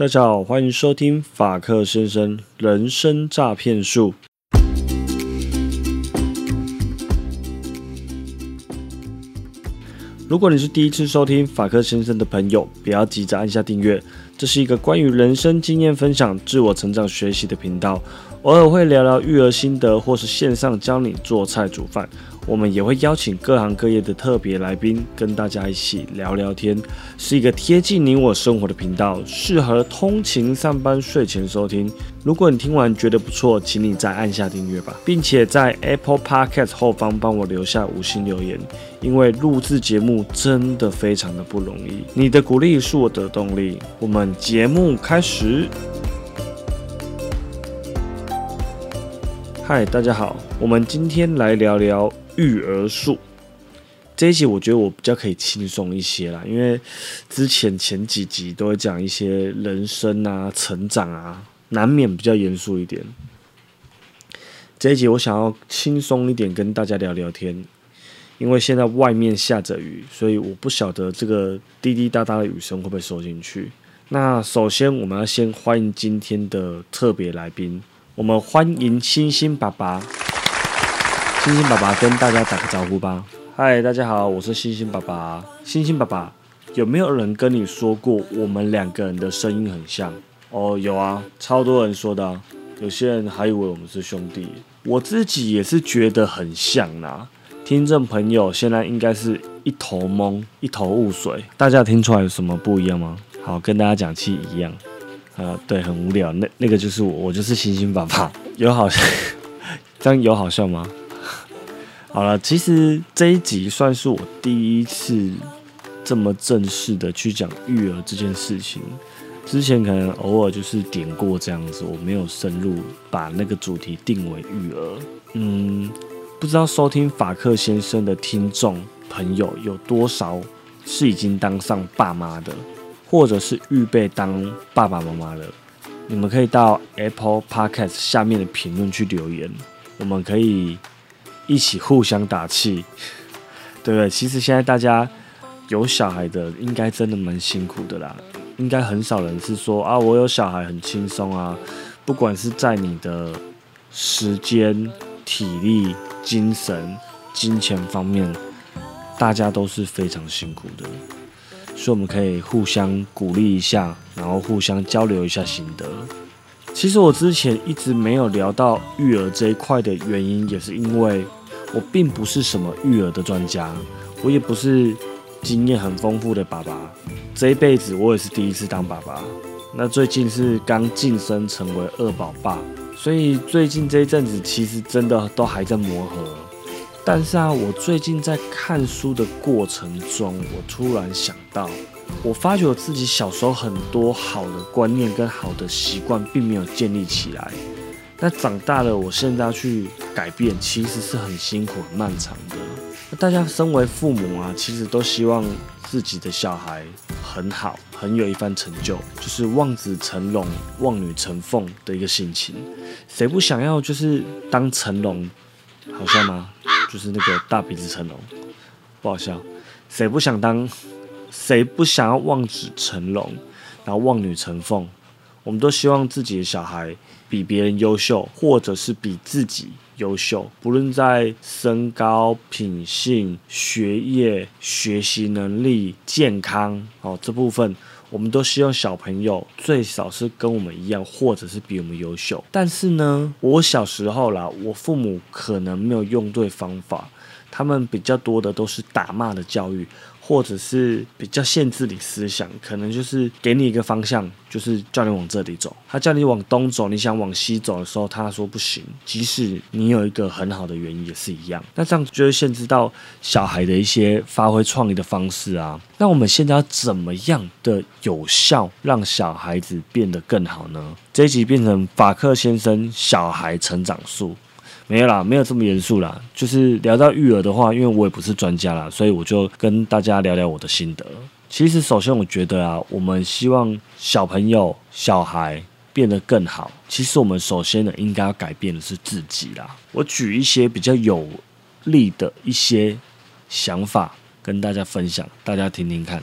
大家好，欢迎收听法克先生人生诈骗术。如果你是第一次收听法克先生的朋友，不要急着按下订阅。这是一个关于人生经验分享、自我成长学习的频道，偶尔会聊聊育儿心得，或是线上教你做菜煮饭。我们也会邀请各行各业的特别来宾，跟大家一起聊聊天，是一个贴近你我生活的频道，适合通勤、上班、睡前收听。如果你听完觉得不错，请你再按下订阅吧，并且在 Apple Podcast 后方帮我留下五星留言，因为录制节目真的非常的不容易，你的鼓励是我的动力。我们节目开始。嗨，大家好，我们今天来聊聊。育儿术这一集，我觉得我比较可以轻松一些啦，因为之前前几集都会讲一些人生啊、成长啊，难免比较严肃一点。这一集我想要轻松一点，跟大家聊聊天。因为现在外面下着雨，所以我不晓得这个滴滴答答的雨声会不会收进去。那首先，我们要先欢迎今天的特别来宾，我们欢迎星星爸爸。星星爸爸跟大家打个招呼吧。嗨，大家好，我是星星爸爸。星星爸爸，有没有人跟你说过我们两个人的声音很像？哦，有啊，超多人说的。有些人还以为我们是兄弟，我自己也是觉得很像啦。听众朋友现在应该是一头懵，一头雾水。大家听出来有什么不一样吗？好，跟大家讲，其实一样。呃，对，很无聊。那那个就是我，我就是星星爸爸。有好笑，这样有好笑吗？好了，其实这一集算是我第一次这么正式的去讲育儿这件事情。之前可能偶尔就是点过这样子，我没有深入把那个主题定为育儿。嗯，不知道收听法克先生的听众朋友有多少是已经当上爸妈的，或者是预备当爸爸妈妈的？你们可以到 Apple Podcast 下面的评论区留言，我们可以。一起互相打气，对不对？其实现在大家有小孩的，应该真的蛮辛苦的啦。应该很少人是说啊，我有小孩很轻松啊。不管是在你的时间、体力、精神、金钱方面，大家都是非常辛苦的。所以我们可以互相鼓励一下，然后互相交流一下心得。其实我之前一直没有聊到育儿这一块的原因，也是因为。我并不是什么育儿的专家，我也不是经验很丰富的爸爸。这一辈子我也是第一次当爸爸。那最近是刚晋升成为二宝爸，所以最近这一阵子其实真的都还在磨合。但是啊，我最近在看书的过程中，我突然想到，我发觉我自己小时候很多好的观念跟好的习惯并没有建立起来。那长大了，我现在要去改变，其实是很辛苦、很漫长的。那大家身为父母啊，其实都希望自己的小孩很好，很有一番成就，就是望子成龙、望女成凤的一个心情。谁不想要就是当成龙？好像吗？就是那个大鼻子成龙，不好笑。谁不想当？谁不想要望子成龙，然后望女成凤？我们都希望自己的小孩。比别人优秀，或者是比自己优秀，不论在身高、品性、学业、学习能力、健康哦这部分，我们都希望小朋友最少是跟我们一样，或者是比我们优秀。但是呢，我小时候啦，我父母可能没有用对方法，他们比较多的都是打骂的教育。或者是比较限制你思想，可能就是给你一个方向，就是叫你往这里走。他叫你往东走，你想往西走的时候，他说不行。即使你有一个很好的原因，也是一样。那这样就会限制到小孩的一些发挥创意的方式啊。那我们现在要怎么样的有效让小孩子变得更好呢？这一集变成法克先生小孩成长术。没有啦，没有这么严肃啦。就是聊到育儿的话，因为我也不是专家啦，所以我就跟大家聊聊我的心得。其实，首先我觉得啊，我们希望小朋友、小孩变得更好。其实，我们首先呢，应该要改变的是自己啦。我举一些比较有利的一些想法跟大家分享，大家听听看。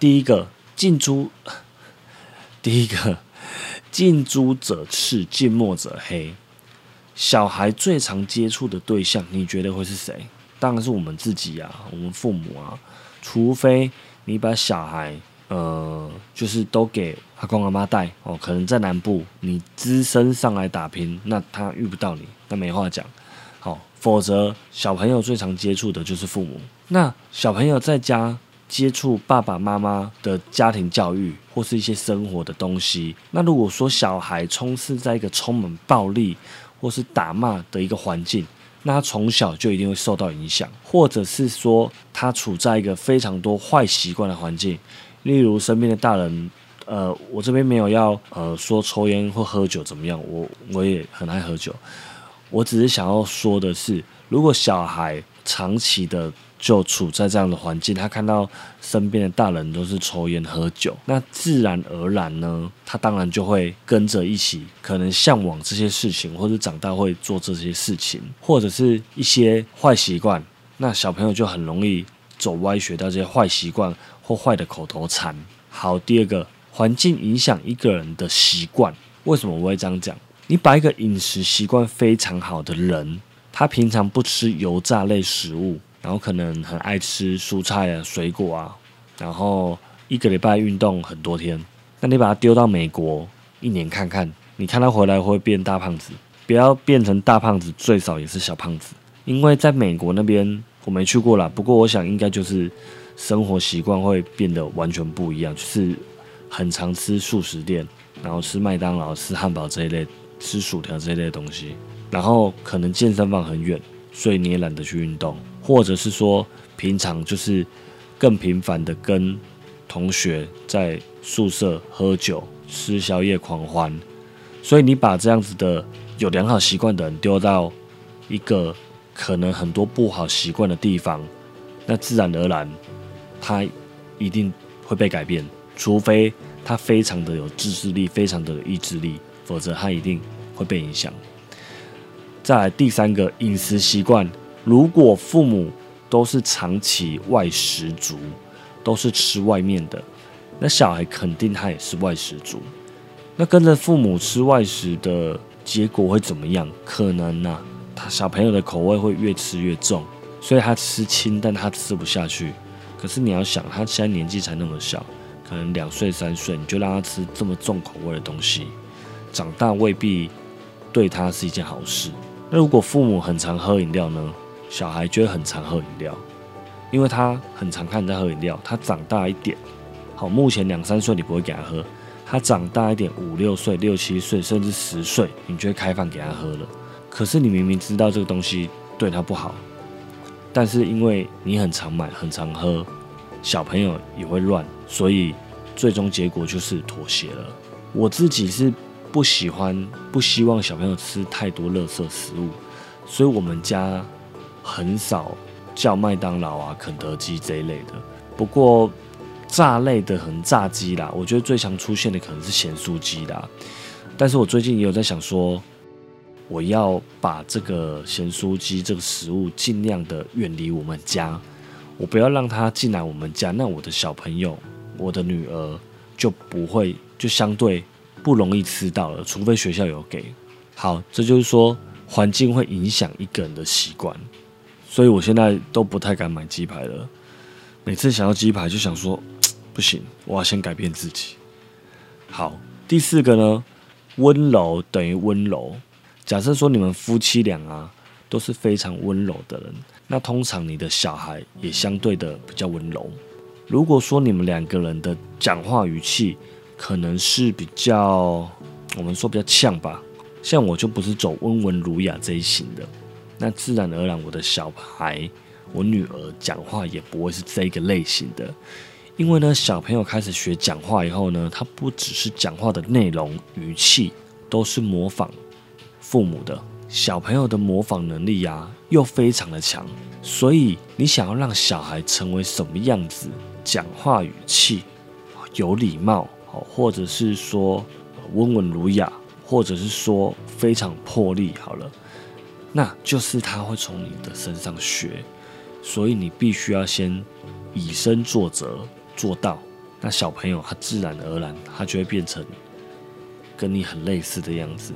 第一个，近朱。第一个，近朱者赤，近墨者黑。小孩最常接触的对象，你觉得会是谁？当然是我们自己啊，我们父母啊。除非你把小孩，呃，就是都给阿公阿妈带哦，可能在南部，你只身上来打拼，那他遇不到你，那没话讲。好，否则小朋友最常接触的就是父母。那小朋友在家接触爸爸妈妈的家庭教育，或是一些生活的东西。那如果说小孩充斥在一个充满暴力或是打骂的一个环境，那他从小就一定会受到影响，或者是说他处在一个非常多坏习惯的环境，例如身边的大人，呃，我这边没有要呃说抽烟或喝酒怎么样，我我也很爱喝酒，我只是想要说的是，如果小孩长期的。就处在这样的环境，他看到身边的大人都是抽烟喝酒，那自然而然呢，他当然就会跟着一起，可能向往这些事情，或者长大会做这些事情，或者是一些坏习惯，那小朋友就很容易走歪，学到这些坏习惯或坏的口头禅。好，第二个，环境影响一个人的习惯，为什么我会这样讲？你把一个饮食习惯非常好的人，他平常不吃油炸类食物。然后可能很爱吃蔬菜啊、水果啊，然后一个礼拜运动很多天。那你把他丢到美国一年看看，你看他回来会变大胖子？不要变成大胖子，最少也是小胖子。因为在美国那边我没去过啦，不过我想应该就是生活习惯会变得完全不一样，就是很常吃素食店，然后吃麦当劳、吃汉堡这一类、吃薯条这一类东西，然后可能健身房很远，所以你也懒得去运动。或者是说，平常就是更频繁的跟同学在宿舍喝酒、吃宵夜、狂欢，所以你把这样子的有良好习惯的人丢到一个可能很多不好习惯的地方，那自然而然他一定会被改变，除非他非常的有自制力、非常的有意志力，否则他一定会被影响。再来第三个饮食习惯。如果父母都是长期外食族，都是吃外面的，那小孩肯定他也是外食族。那跟着父母吃外食的结果会怎么样？可能呢，他小朋友的口味会越吃越重，所以他吃清但他吃不下去。可是你要想，他现在年纪才那么小，可能两岁三岁，你就让他吃这么重口味的东西，长大未必对他是一件好事。那如果父母很常喝饮料呢？小孩就会很常喝饮料，因为他很常看你在喝饮料。他长大一点，好，目前两三岁你不会给他喝，他长大一点，五六岁、六七岁，甚至十岁，你就会开放给他喝了。可是你明明知道这个东西对他不好，但是因为你很常买、很常喝，小朋友也会乱，所以最终结果就是妥协了。我自己是不喜欢、不希望小朋友吃太多垃圾食物，所以我们家。很少叫麦当劳啊、肯德基这一类的。不过炸类的很炸鸡啦，我觉得最常出现的可能是咸酥鸡啦。但是我最近也有在想说，我要把这个咸酥鸡这个食物尽量的远离我们家，我不要让它进来我们家，那我的小朋友、我的女儿就不会就相对不容易吃到了，除非学校有给。好，这就是说环境会影响一个人的习惯。所以我现在都不太敢买鸡排了。每次想要鸡排，就想说不行，我要先改变自己。好，第四个呢，温柔等于温柔。假设说你们夫妻俩啊都是非常温柔的人，那通常你的小孩也相对的比较温柔。如果说你们两个人的讲话语气可能是比较，我们说比较呛吧，像我就不是走温文儒雅这一型的。那自然而然，我的小孩，我女儿讲话也不会是这个类型的，因为呢，小朋友开始学讲话以后呢，他不只是讲话的内容、语气都是模仿父母的，小朋友的模仿能力呀又非常的强，所以你想要让小孩成为什么样子，讲话语气有礼貌，好，或者是说温文儒雅，或者是说非常魄力，好了。那就是他会从你的身上学，所以你必须要先以身作则，做到，那小朋友他自然而然他就会变成跟你很类似的样子。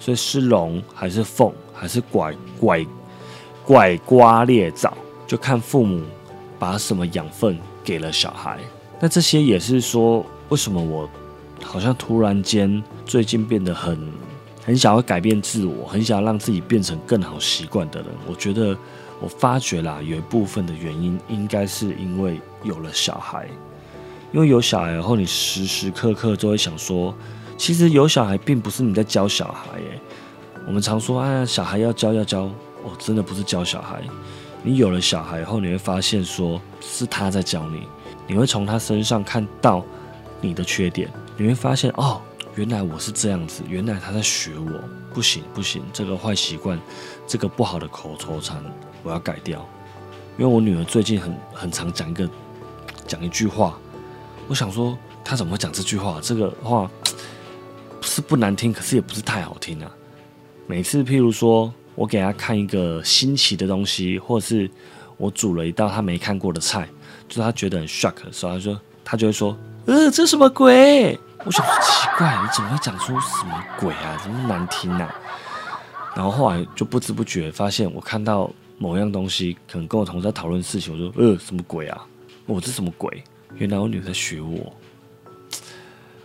所以是龙还是凤还是拐拐拐瓜裂枣，就看父母把什么养分给了小孩。那这些也是说，为什么我好像突然间最近变得很 很想要改变自我，很想要让自己变成更好习惯的人？我觉得我发觉啦，有一部分的原因应该是因为有了小孩，因为有小孩后，你时时刻刻都会想说。其实有小孩，并不是你在教小孩耶。我们常说，啊，小孩要教要教，哦，真的不是教小孩。你有了小孩以后，你会发现，说是他在教你。你会从他身上看到你的缺点，你会发现，哦，原来我是这样子，原来他在学我。不行不行，这个坏习惯，这个不好的口头禅，我要改掉。因为我女儿最近很很常讲一个讲一句话，我想说，她怎么会讲这句话？这个话。是不难听，可是也不是太好听啊。每次，譬如说我给她看一个新奇的东西，或者是我煮了一道她没看过的菜，就她觉得很 shock 的时候，她说她就会说：“呃，这什么鬼？”我想说奇怪，你怎么会讲出什么鬼啊？怎么难听啊？然后后来就不知不觉发现，我看到某样东西，可能跟我同事在讨论事情，我说：“呃，什么鬼啊？我这什么鬼？”原来我女儿在学我。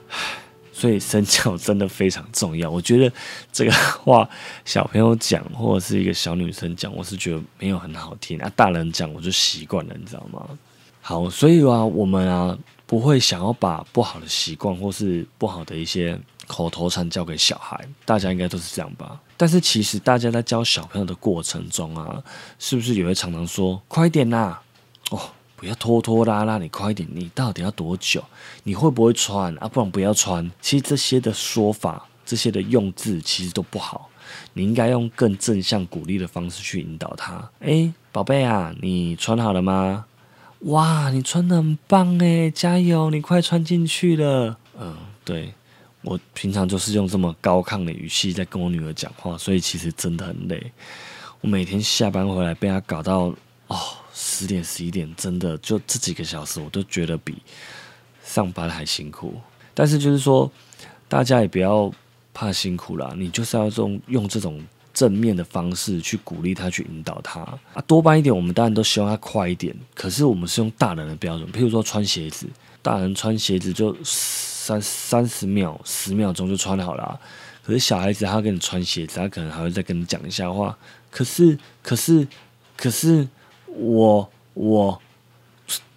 所以身教真的非常重要。我觉得这个话小朋友讲，或者是一个小女生讲，我是觉得没有很好听啊。大人讲我就习惯了，你知道吗？好，所以啊，我们啊不会想要把不好的习惯或是不好的一些口头禅教给小孩。大家应该都是这样吧？但是其实大家在教小朋友的过程中啊，是不是也会常常说快点啦？哦。不要拖拖拉拉，你快点！你到底要多久？你会不会穿啊？不然不要穿。其实这些的说法，这些的用字，其实都不好。你应该用更正向、鼓励的方式去引导他。哎，宝贝啊，你穿好了吗？哇，你穿的很棒哎，加油！你快穿进去了。嗯，对我平常就是用这么高亢的语气在跟我女儿讲话，所以其实真的很累。我每天下班回来被她搞到哦。十点十一点，真的就这几个小时，我都觉得比上班还辛苦。但是就是说，大家也不要怕辛苦啦，你就是要用用这种正面的方式去鼓励他，去引导他啊。多半一点，我们当然都希望他快一点。可是我们是用大人的标准，譬如说穿鞋子，大人穿鞋子就三三十秒、十秒钟就穿好了。可是小孩子他跟你穿鞋子，他可能还会再跟你讲一下话。可是，可是，可是。我我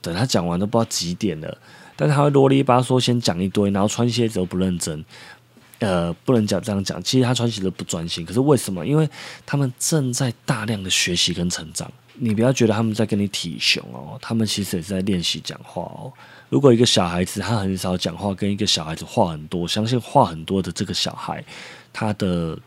等他讲完都不知道几点了，但是他会啰里吧嗦先讲一堆，然后穿鞋子又不认真，呃，不能讲这样讲。其实他穿鞋子不专心，可是为什么？因为他们正在大量的学习跟成长。你不要觉得他们在跟你体熊哦，他们其实也是在练习讲话哦。如果一个小孩子他很少讲话，跟一个小孩子话很多，相信话很多的这个小孩，他的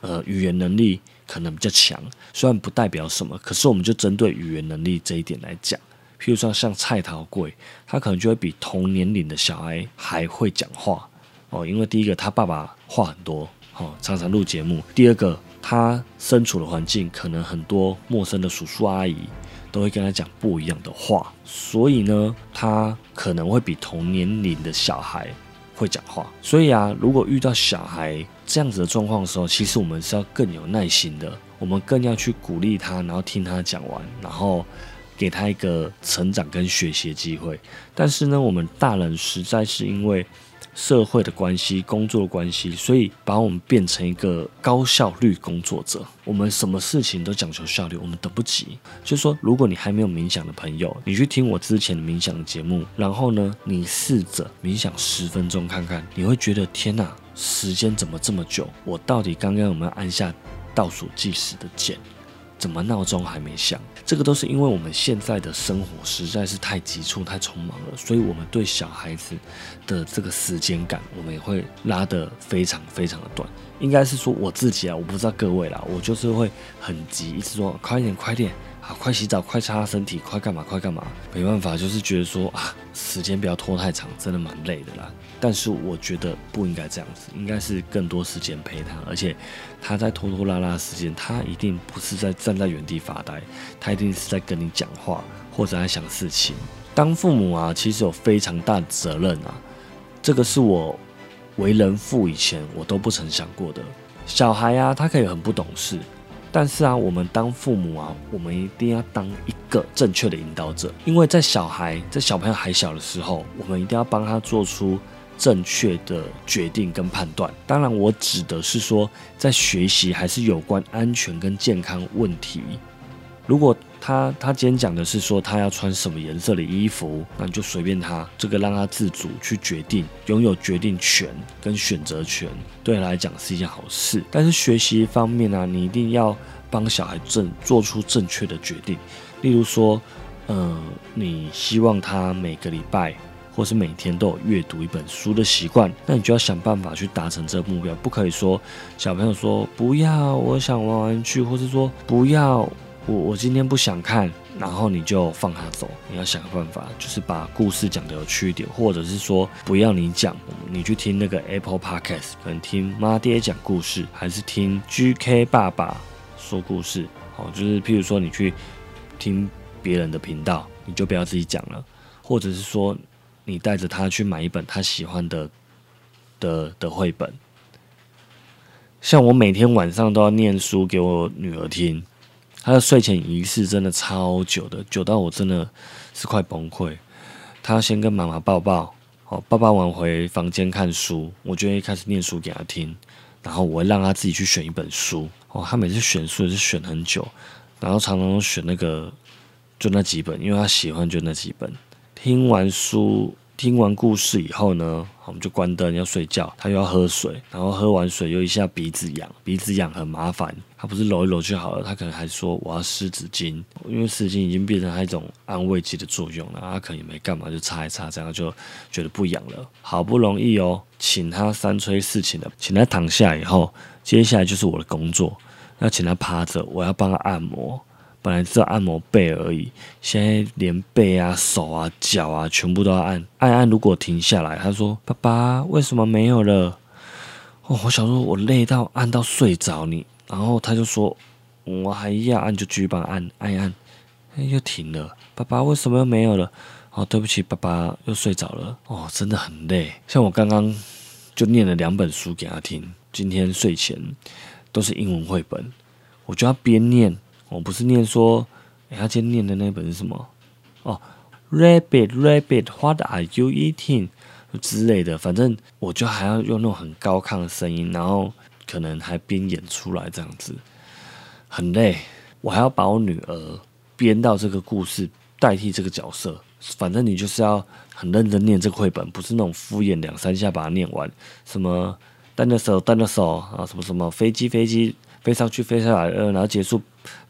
呃语言能力。可能比较强，虽然不代表什么，可是我们就针对语言能力这一点来讲，譬如说像蔡桃贵，他可能就会比同年龄的小孩还会讲话哦，因为第一个他爸爸话很多，哦，常常录节目；第二个他身处的环境可能很多陌生的叔叔阿姨都会跟他讲不一样的话，所以呢，他可能会比同年龄的小孩。会讲话，所以啊，如果遇到小孩这样子的状况的时候，其实我们是要更有耐心的，我们更要去鼓励他，然后听他讲完，然后给他一个成长跟学习的机会。但是呢，我们大人实在是因为。社会的关系、工作的关系，所以把我们变成一个高效率工作者。我们什么事情都讲求效率，我们等不及。就说，如果你还没有冥想的朋友，你去听我之前冥想的节目，然后呢，你试着冥想十分钟看看，你会觉得天哪，时间怎么这么久？我到底刚刚有没有按下倒数计时的键？怎么闹钟还没响？这个都是因为我们现在的生活实在是太急促、太匆忙了，所以我们对小孩子的这个时间感，我们也会拉得非常非常的短。应该是说我自己啊，我不知道各位啦，我就是会很急，一直说快点、快点。啊，快洗澡，快擦身体，快干嘛，快干嘛？没办法，就是觉得说啊，时间不要拖太长，真的蛮累的啦。但是我觉得不应该这样子，应该是更多时间陪他，而且他在拖拖拉拉的时间，他一定不是在站在原地发呆，他一定是在跟你讲话，或者在想事情。当父母啊，其实有非常大的责任啊，这个是我为人父以前我都不曾想过的。小孩啊，他可以很不懂事，但是啊，我们当父母啊，我们一定要当一个正确的引导者，因为在小孩在小朋友还小的时候，我们一定要帮他做出正确的决定跟判断。当然，我指的是说，在学习还是有关安全跟健康问题。如果他他今天讲的是说他要穿什么颜色的衣服，那你就随便他，这个让他自主去决定，拥有决定权跟选择权，对他来讲是一件好事。但是学习方面呢，你一定要帮小孩正做出正确的决定。例如说，呃，你希望他每个礼拜或是每天都有阅读一本书的习惯，那你就要想办法去达成这个目标。不可以说小朋友说不要，我想玩玩具，或是说不要。我我今天不想看，然后你就放他走。你要想个办法，就是把故事讲的有趣一点，或者是说不要你讲，你去听那个 Apple Podcast，可能听妈爹讲故事，还是听 GK 爸爸说故事。哦，就是譬如说你去听别人的频道，你就不要自己讲了，或者是说你带着他去买一本他喜欢的的的绘本。像我每天晚上都要念书给我女儿听。他的睡前仪式真的超久的，久到我真的是快崩溃。他要先跟妈妈抱抱，哦，抱抱完回房间看书，我就会开始念书给他听，然后我会让他自己去选一本书。哦，他每次选书也是选很久，然后常常选那个就那几本，因为他喜欢就那几本。听完书。听完故事以后呢，我们就关灯要睡觉。他又要喝水，然后喝完水又一下鼻子痒，鼻子痒很麻烦。他不是揉一揉就好了，他可能还说我要湿纸巾，因为湿纸巾已经变成他一种安慰剂的作用了。他可能也没干嘛，就擦一擦，这样就觉得不痒了。好不容易哦，请他三催四请的，请他躺下以后，接下来就是我的工作，要请他趴着，我要帮他按摩。本来只按摩背而已，现在连背啊、手啊、脚啊，全部都要按。按按，如果停下来，他说：“爸爸，为什么没有了？”哦，我想说，我累到按到睡着你，然后他就说：“我还要按，就继续帮按按一按。”又停了。爸爸，为什么又没有了？哦，对不起，爸爸又睡着了。哦，真的很累。像我刚刚就念了两本书给他听，今天睡前都是英文绘本，我就要边念。我不是念说，他今天念的那本是什么？哦，Rabbit, Rabbit, What are you eating？之类的，反正我就还要用那种很高亢的声音，然后可能还边演出来这样子，很累。我还要把我女儿编到这个故事，代替这个角色。反正你就是要很认真念这个绘本，不是那种敷衍两三下把它念完。什么单着手，单着手啊，什么什么飞机，飞机。飞上去，飞下来，然后结束，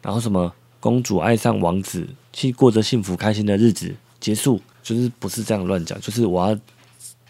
然后什么公主爱上王子，去过着幸福开心的日子，结束，就是不是这样乱讲，就是我要，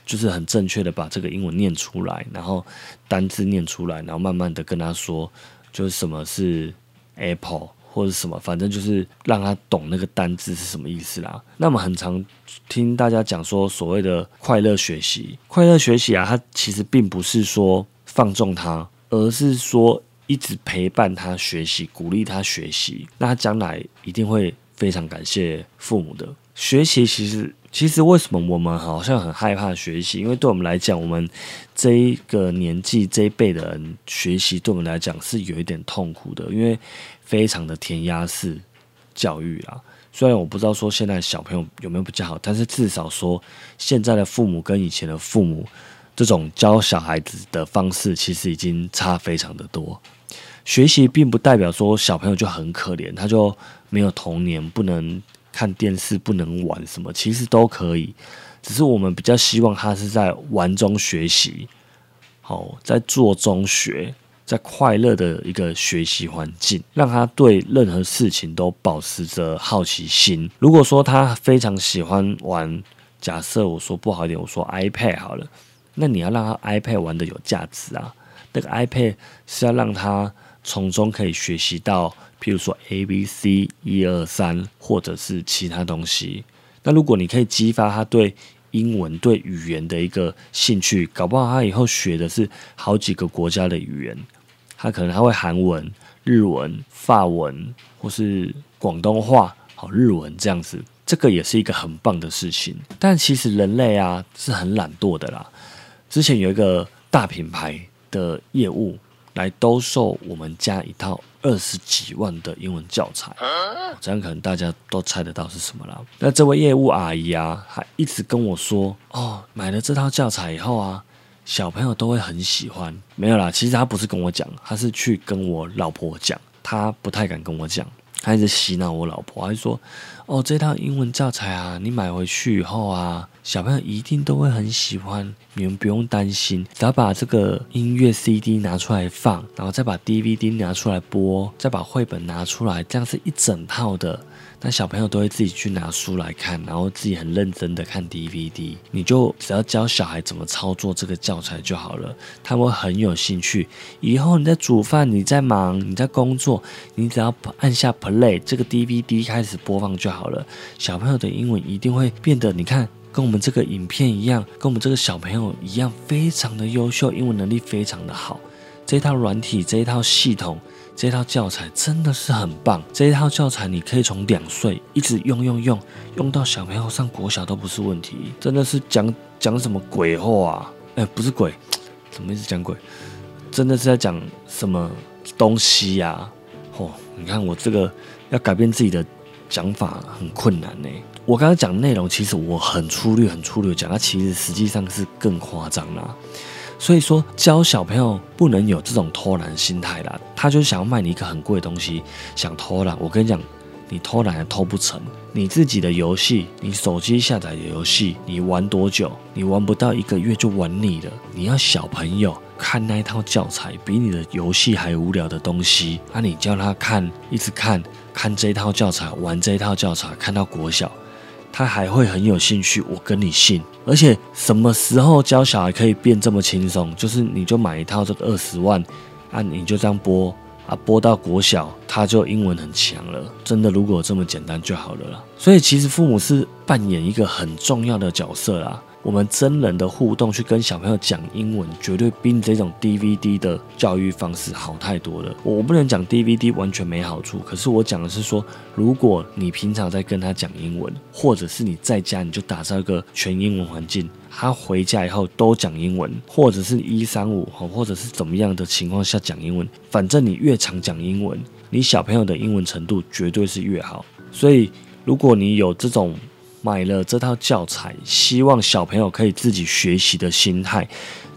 就是很正确的把这个英文念出来，然后单字念出来，然后慢慢的跟他说，就是什么是 apple 或者什么，反正就是让他懂那个单字是什么意思啦。那么很常听大家讲说所谓的快乐学习，快乐学习啊，它其实并不是说放纵他，而是说。一直陪伴他学习，鼓励他学习，那他将来一定会非常感谢父母的。学习其实，其实为什么我们好像很害怕学习？因为对我们来讲，我们这一个年纪这一辈的人学习，对我们来讲是有一点痛苦的，因为非常的填鸭式教育啊。虽然我不知道说现在小朋友有没有比较好，但是至少说现在的父母跟以前的父母。这种教小孩子的方式，其实已经差非常的多。学习并不代表说小朋友就很可怜，他就没有童年，不能看电视，不能玩什么，其实都可以。只是我们比较希望他是在玩中学习，好，在做中学，在快乐的一个学习环境，让他对任何事情都保持着好奇心。如果说他非常喜欢玩，假设我说不好一点，我说 iPad 好了。那你要让他 iPad 玩的有价值啊，那个 iPad 是要让他从中可以学习到，譬如说 A B C 一二三，或者是其他东西。那如果你可以激发他对英文、对语言的一个兴趣，搞不好他以后学的是好几个国家的语言，他可能他会韩文、日文、法文，或是广东话、好日文这样子。这个也是一个很棒的事情。但其实人类啊是很懒惰的啦。之前有一个大品牌的业务来兜售我们家一套二十几万的英文教材，这样可能大家都猜得到是什么了。那这位业务阿姨啊，还一直跟我说：“哦，买了这套教材以后啊。”小朋友都会很喜欢，没有啦。其实她不是跟我讲，她是去跟我老婆讲，她不太敢跟我讲，他一直洗脑我老婆，他就说：“哦，这套英文教材啊，你买回去以后啊，小朋友一定都会很喜欢，你们不用担心，只要把这个音乐 CD 拿出来放，然后再把 DVD 拿出来播，再把绘本拿出来，这样是一整套的。”那小朋友都会自己去拿书来看，然后自己很认真的看 DVD。你就只要教小孩怎么操作这个教材就好了，他们会很有兴趣。以后你在煮饭、你在忙、你在工作，你只要按下 Play 这个 DVD 开始播放就好了。小朋友的英文一定会变得，你看跟我们这个影片一样，跟我们这个小朋友一样，非常的优秀，英文能力非常的好。这套软体，这一套系统。这套教材真的是很棒。这一套教材你可以从两岁一直用用用用到小朋友上国小都不是问题。真的是讲讲什么鬼话啊？哎，不是鬼，怎么一直讲鬼？真的是在讲什么东西呀？哦，你看我这个要改变自己的讲法很困难呢。我刚才讲内容，其实我很粗略、很粗略讲，它其实实际上是更夸张啦。所以说，教小朋友不能有这种偷懒心态啦。他就想要卖你一个很贵的东西，想偷懒。我跟你讲，你偷懒也偷不成。你自己的游戏，你手机下载的游戏，你玩多久？你玩不到一个月就玩腻了。你要小朋友看那一套教材，比你的游戏还无聊的东西，那你叫他看，一直看，看这套教材，玩这套教材，看到国小。他还会很有兴趣，我跟你信。而且什么时候教小孩可以变这么轻松？就是你就买一套这个二十万，啊，你就这样播啊，播到国小，他就英文很强了。真的，如果这么简单就好了啦。所以其实父母是扮演一个很重要的角色啦。我们真人的互动去跟小朋友讲英文，绝对比你这种 DVD 的教育方式好太多了。我不能讲 DVD 完全没好处，可是我讲的是说，如果你平常在跟他讲英文，或者是你在家你就打造一个全英文环境，他回家以后都讲英文，或者是一三五或者是怎么样的情况下讲英文，反正你越常讲英文，你小朋友的英文程度绝对是越好。所以，如果你有这种，买了这套教材，希望小朋友可以自己学习的心态，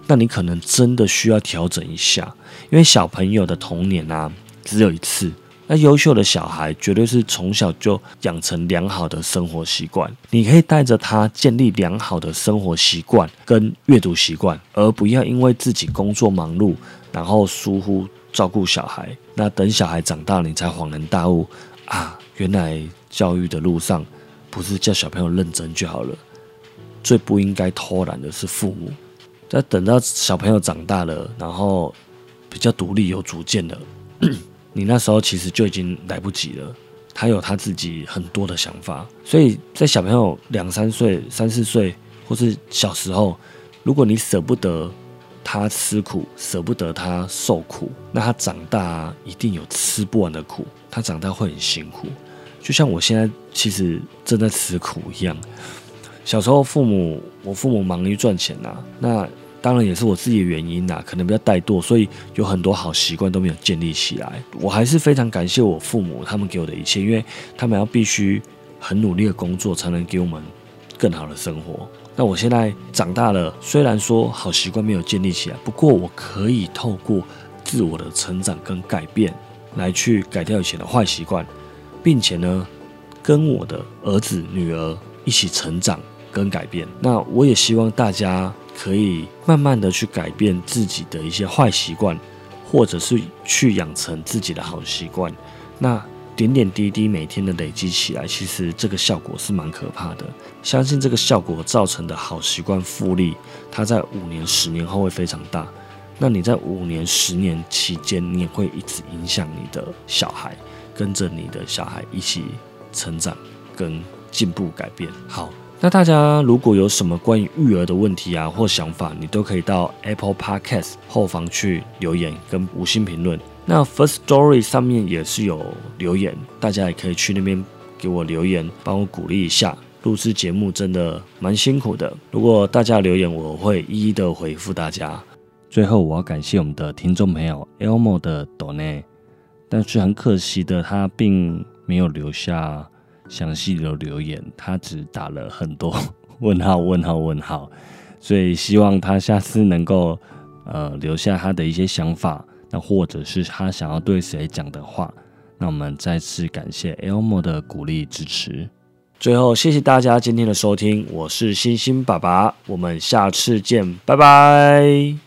那你可能真的需要调整一下，因为小朋友的童年啊只有一次。那优秀的小孩绝对是从小就养成良好的生活习惯，你可以带着他建立良好的生活习惯跟阅读习惯，而不要因为自己工作忙碌，然后疏忽照顾小孩。那等小孩长大，你才恍然大悟啊，原来教育的路上。不是叫小朋友认真就好了，最不应该偷懒的是父母。在等到小朋友长大了，然后比较独立有主见了，你那时候其实就已经来不及了。他有他自己很多的想法，所以在小朋友两三岁、三四岁或是小时候，如果你舍不得他吃苦，舍不得他受苦，那他长大一定有吃不完的苦，他长大会很辛苦。就像我现在其实正在吃苦一样。小时候父母，我父母忙于赚钱呐，那当然也是我自己的原因呐，可能比较怠惰，所以有很多好习惯都没有建立起来。我还是非常感谢我父母，他们给我的一切，因为他们要必须很努力的工作，才能给我们更好的生活。那我现在长大了，虽然说好习惯没有建立起来，不过我可以透过自我的成长跟改变，来去改掉以前的坏习惯。并且呢，跟我的儿子、女儿一起成长跟改变。那我也希望大家可以慢慢的去改变自己的一些坏习惯，或者是去养成自己的好习惯。那点点滴滴每天的累积起来，其实这个效果是蛮可怕的。相信这个效果造成的好习惯复利，它在五年、十年后会非常大。那你在五年、十年期间，你也会一直影响你的小孩。跟着你的小孩一起成长、跟进步、改变。好，那大家如果有什么关于育儿的问题啊或想法，你都可以到 Apple Podcast 后方去留言跟五星评论。那 First Story 上面也是有留言，大家也可以去那边给我留言，帮我鼓励一下。录制节目真的蛮辛苦的，如果大家留言，我会一一的回复大家。最后，我要感谢我们的听众朋友 Elmo 的 Donate，但是很可惜的，他并没有留下详细的留言，他只打了很多问号、问号、问号。所以希望他下次能够呃留下他的一些想法，那或者是他想要对谁讲的话。那我们再次感谢 Elmo 的鼓励支持。最后，谢谢大家今天的收听，我是星星爸爸，我们下次见，拜拜。